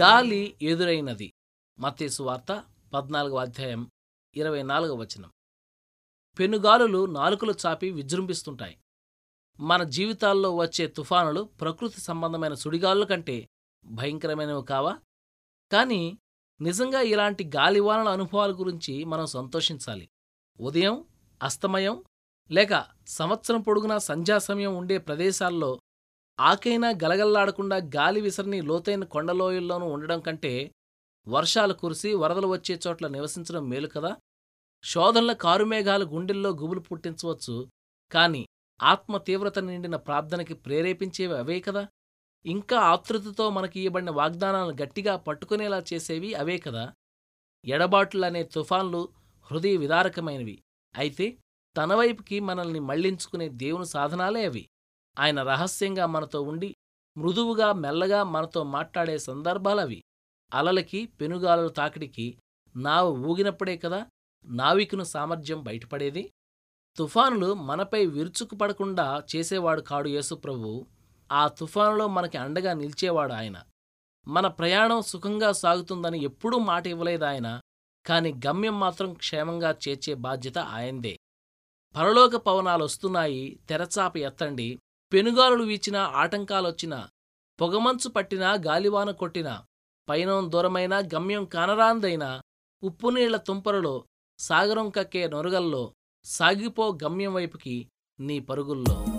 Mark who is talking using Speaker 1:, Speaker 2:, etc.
Speaker 1: గాలి ఎదురైనది. మతేసు వార్త పద్నాలుగవ అధ్యాయం ఇరవై నాలుగవ వచనం. పెనుగాలులు నాలుకలు చాపి విజృంభిస్తుంటాయి. మన జీవితాల్లో వచ్చే తుఫానులు ప్రకృతి సంబంధమైన సుడిగాలుల కంటే భయంకరమైనవి కావా? కానీ నిజంగా ఇలాంటి గాలివానల అనుభవాల గురించి మనం సంతోషించాలి. ఉదయం అస్తమయం లేక సంవత్సరం పొడుగునా సంధ్యా సమయం ఉండే ప్రదేశాల్లో ఆకైనా గలగల్లాడకుండా గాలి విసరని లోతైన కొండలోయల్లోనూ ఉండడం కంటే వర్షాలు కురిసి వరదలు వచ్చే చోట్ల నివసించడం మేలు కదా? శోధనల కారుమేఘాలు గుండెల్లో గుబులు పుట్టించవచ్చు కాని ఆత్మ తీవ్రత నిండిన ప్రార్థనకి ప్రేరేపించేవి అవే కదా? ఇంకా ఆతృతతో మనకి ఇవ్వబడిన వాగ్దానాలను గట్టిగా పట్టుకునేలా చేసేవి అవే కదా? ఎడబాట్లనే తుఫాన్లు హృదయ విదారకమైనవి. అయితే తన వైపుకి మనల్ని మళ్ళించుకునే దేవుని సాధనాలే అవి. ఆయన రహస్యంగా మనతో ఉండి మృదువుగా మెల్లగా మనతో మాట్లాడే సందర్భాలవి. అలలకి పెనుగాలలు తాకిడికి నావు ఊగినప్పుడే కదా నావికును సామర్థ్యం బయటపడేది? తుఫానులు మనపై విరుచుకుపడకుండా చేసేవాడు కాడు యేసుప్రభు ఆ తుఫానులో మనకి అండగా నిలిచేవాడు ఆయన. మన ప్రయాణం సుఖంగా సాగుతుందని ఎప్పుడూ మాట ఇవ్వలేదాయన కాని గమ్యం మాత్రం క్షేమంగా చేర్చే బాధ్యత ఆయందే పరలోక పవనాలొస్తున్నాయి తెరచాప ఎత్తండి. పెనుగాలులు వీచినా ఆటంకాలొచ్చినా పొగమంచు పట్టినా గాలివాన కొట్టినా పయనం దూరమైనా గమ్యం కానరాందైనా ఉప్పునీళ్ళ తుంపరలో సాగరం కక్కే నొరగల్లో సాగిపో గమ్యం వైపుకి నీ పరుగుల్లో.